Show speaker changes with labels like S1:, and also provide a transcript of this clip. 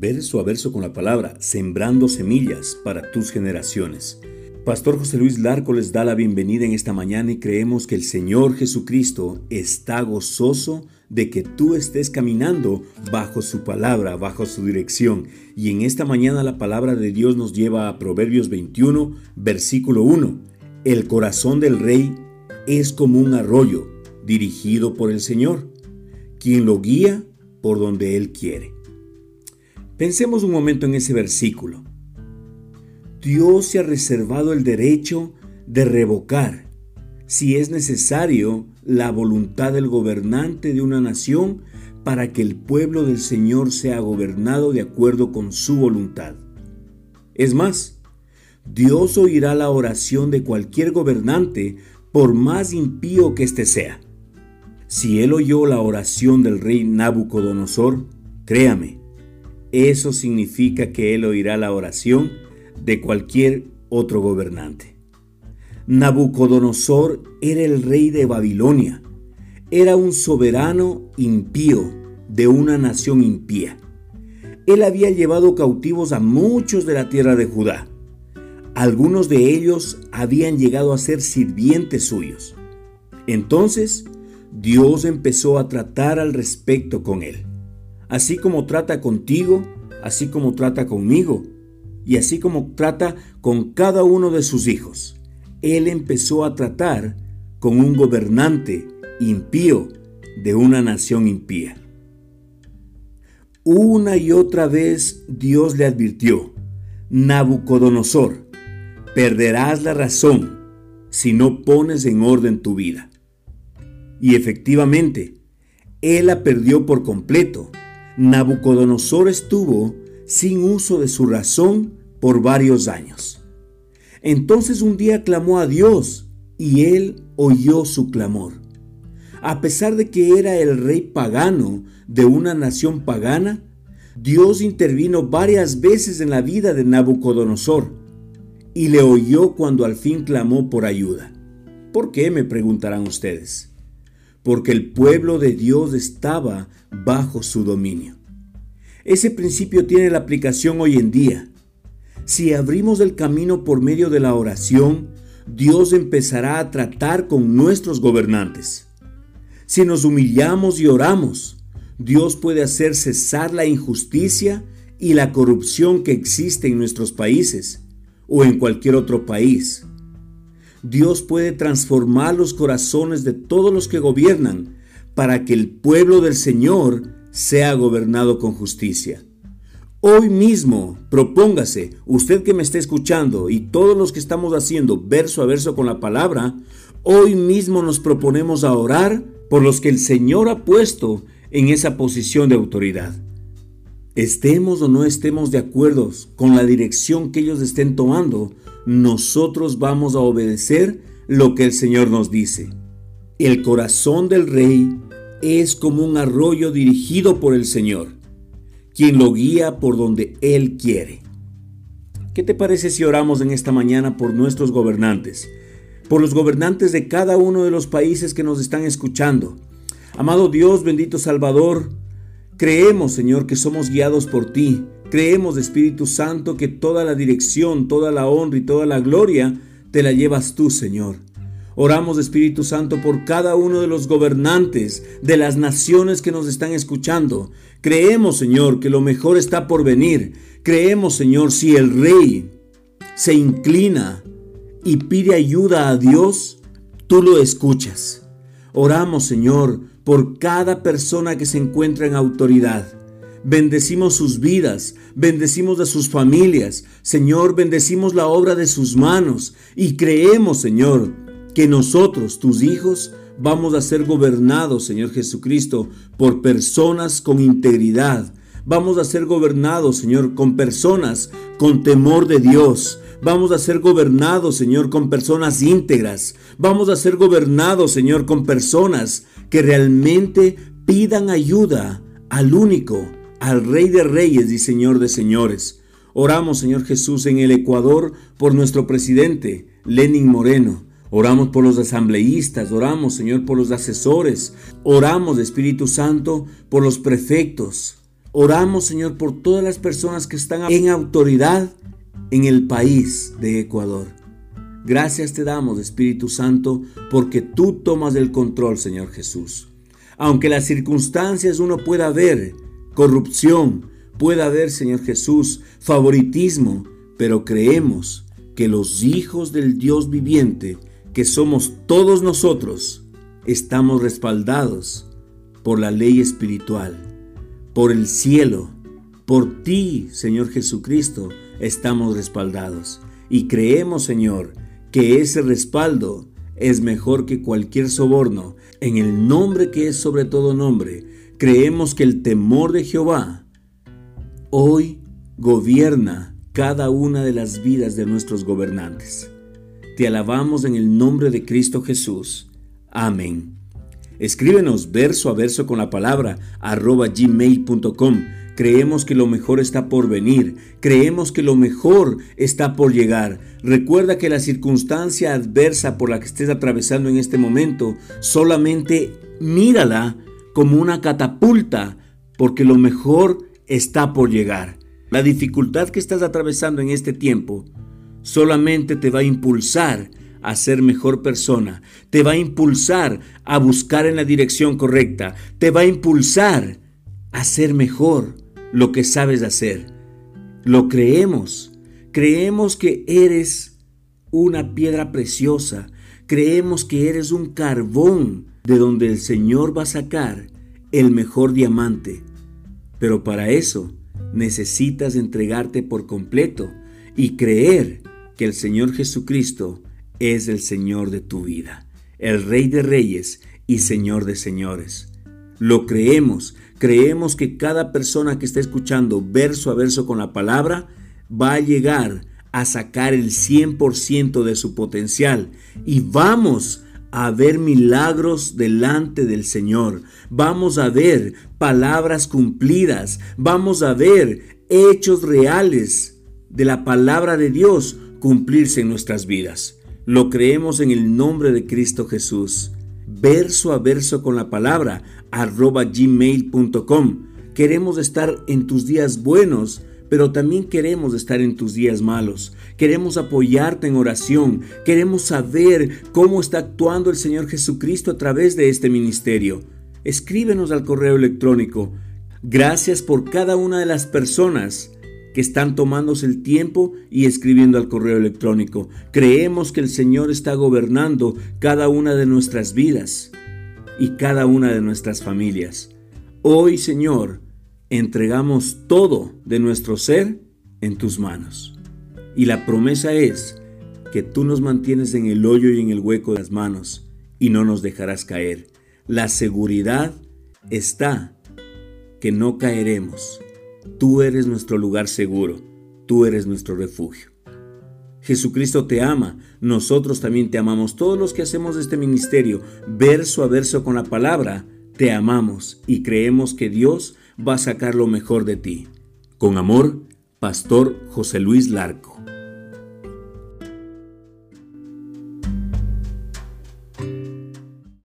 S1: verso a verso con la palabra, sembrando semillas para tus generaciones. Pastor José Luis Larco les da la bienvenida en esta mañana y creemos que el Señor Jesucristo está gozoso de que tú estés caminando bajo su palabra, bajo su dirección. Y en esta mañana la palabra de Dios nos lleva a Proverbios 21, versículo 1. El corazón del rey es como un arroyo dirigido por el Señor, quien lo guía por donde Él quiere. Pensemos un momento en ese versículo. Dios se ha reservado el derecho de revocar, si es necesario, la voluntad del gobernante de una nación para que el pueblo del Señor sea gobernado de acuerdo con su voluntad. Es más, Dios oirá la oración de cualquier gobernante por más impío que éste sea. Si él oyó la oración del rey Nabucodonosor, créame, eso significa que él oirá la oración de cualquier otro gobernante. Nabucodonosor era el rey de Babilonia. Era un soberano impío de una nación impía. Él había llevado cautivos a muchos de la tierra de Judá. Algunos de ellos habían llegado a ser sirvientes suyos. Entonces, Dios empezó a tratar al respecto con él. Así como trata contigo, así como trata conmigo, y así como trata con cada uno de sus hijos. Él empezó a tratar con un gobernante impío de una nación impía. Una y otra vez Dios le advirtió, Nabucodonosor, perderás la razón si no pones en orden tu vida. Y efectivamente, él la perdió por completo. Nabucodonosor estuvo sin uso de su razón por varios años. Entonces un día clamó a Dios y él oyó su clamor. A pesar de que era el rey pagano de una nación pagana, Dios intervino varias veces en la vida de Nabucodonosor y le oyó cuando al fin clamó por ayuda. ¿Por qué? me preguntarán ustedes porque el pueblo de Dios estaba bajo su dominio. Ese principio tiene la aplicación hoy en día. Si abrimos el camino por medio de la oración, Dios empezará a tratar con nuestros gobernantes. Si nos humillamos y oramos, Dios puede hacer cesar la injusticia y la corrupción que existe en nuestros países o en cualquier otro país. Dios puede transformar los corazones de todos los que gobiernan para que el pueblo del Señor sea gobernado con justicia. Hoy mismo propóngase, usted que me está escuchando y todos los que estamos haciendo verso a verso con la palabra, hoy mismo nos proponemos a orar por los que el Señor ha puesto en esa posición de autoridad. Estemos o no estemos de acuerdo con la dirección que ellos estén tomando, nosotros vamos a obedecer lo que el Señor nos dice. El corazón del rey es como un arroyo dirigido por el Señor, quien lo guía por donde Él quiere. ¿Qué te parece si oramos en esta mañana por nuestros gobernantes? Por los gobernantes de cada uno de los países que nos están escuchando. Amado Dios, bendito Salvador, creemos, Señor, que somos guiados por ti Creemos, Espíritu Santo, que toda la dirección, toda la honra y toda la gloria te la llevas tú, Señor. Oramos, Espíritu Santo, por cada uno de los gobernantes de las naciones que nos están escuchando. Creemos, Señor, que lo mejor está por venir. Creemos, Señor, si el rey se inclina y pide ayuda a Dios, tú lo escuchas. Oramos, Señor, por cada persona que se encuentra en autoridad. Bendecimos sus vidas, bendecimos a sus familias. Señor, bendecimos la obra de sus manos y creemos, Señor, que nosotros, tus hijos, vamos a ser gobernados, Señor Jesucristo, por personas con integridad. Vamos a ser gobernados, Señor, con personas con temor de Dios. Vamos a ser gobernados, Señor, con personas íntegras. Vamos a ser gobernados, Señor, con personas que realmente pidan ayuda al único al Rey de Reyes y Señor de Señores. Oramos, Señor Jesús, en el Ecuador por nuestro presidente, Lenin Moreno. Oramos por los asambleístas, oramos, Señor, por los asesores. Oramos, Espíritu Santo, por los prefectos, Oramos, Señor, por todas las personas que están en autoridad en el país de Ecuador. Gracias te damos, Espíritu Santo, porque tú tomas el control, Señor Jesús. Aunque las circunstancias uno pueda ver corrupción, pueda haber, Señor Jesús, favoritismo, pero creemos que los hijos del Dios viviente, que somos todos nosotros, estamos respaldados por la ley espiritual, por el cielo, por ti, Señor Jesucristo, estamos respaldados. Y creemos, Señor, que ese respaldo es mejor que cualquier soborno. En el nombre que es sobre todo nombre, creemos que el temor de Jehová hoy gobierna cada una de las vidas de nuestros gobernantes. Te alabamos en el nombre de Cristo Jesús. Amén. Escríbenos verso a verso con la palabra arroba gmail.com Creemos que lo mejor está por venir. Creemos que lo mejor está por llegar. Recuerda que la circunstancia adversa por la que estés atravesando en este momento, solamente mírala como una catapulta, porque lo mejor está por llegar. La dificultad que estás atravesando en este tiempo solamente te va a impulsar a ser mejor persona, te va a impulsar a buscar en la dirección correcta, te va a impulsar a ser mejor lo que sabes hacer. Lo creemos. Creemos que eres una piedra preciosa. Creemos que eres un carbón de donde el Señor va a sacar el mejor diamante. Pero para eso necesitas entregarte por completo y creer que el Señor Jesucristo es el Señor de tu vida, el Rey de Reyes y Señor de Señores. Lo creemos, creemos que cada persona que está escuchando verso a verso con la palabra va a llegar a sacar el 100% de su potencial y vamos a ver milagros delante del Señor. Vamos a ver palabras cumplidas. Vamos a ver hechos reales de la palabra de Dios cumplirse en nuestras vidas. Lo creemos en el nombre de Cristo Jesús verso a verso con la palabra, arroba gmail.com. Queremos estar en tus días buenos, pero también queremos estar en tus días malos. Queremos apoyarte en oración. Queremos saber cómo está actuando el Señor Jesucristo a través de este ministerio. Escríbenos al correo electrónico. Gracias por cada una de las personas que están tomándose el tiempo y escribiendo al correo electrónico. Creemos que el Señor está gobernando cada una de nuestras vidas y cada una de nuestras familias. Hoy, Señor, entregamos todo de nuestro ser en tus manos. Y la promesa es que tú nos mantienes en el hoyo y en el hueco de las manos y no nos dejarás caer. La seguridad está que no caeremos Tú eres nuestro lugar seguro, tú eres nuestro refugio. Jesucristo te ama, nosotros también te amamos. Todos los que hacemos este ministerio, verso a verso con la palabra, te amamos y creemos que Dios va a sacar lo mejor de ti. Con amor, Pastor José Luis Larco.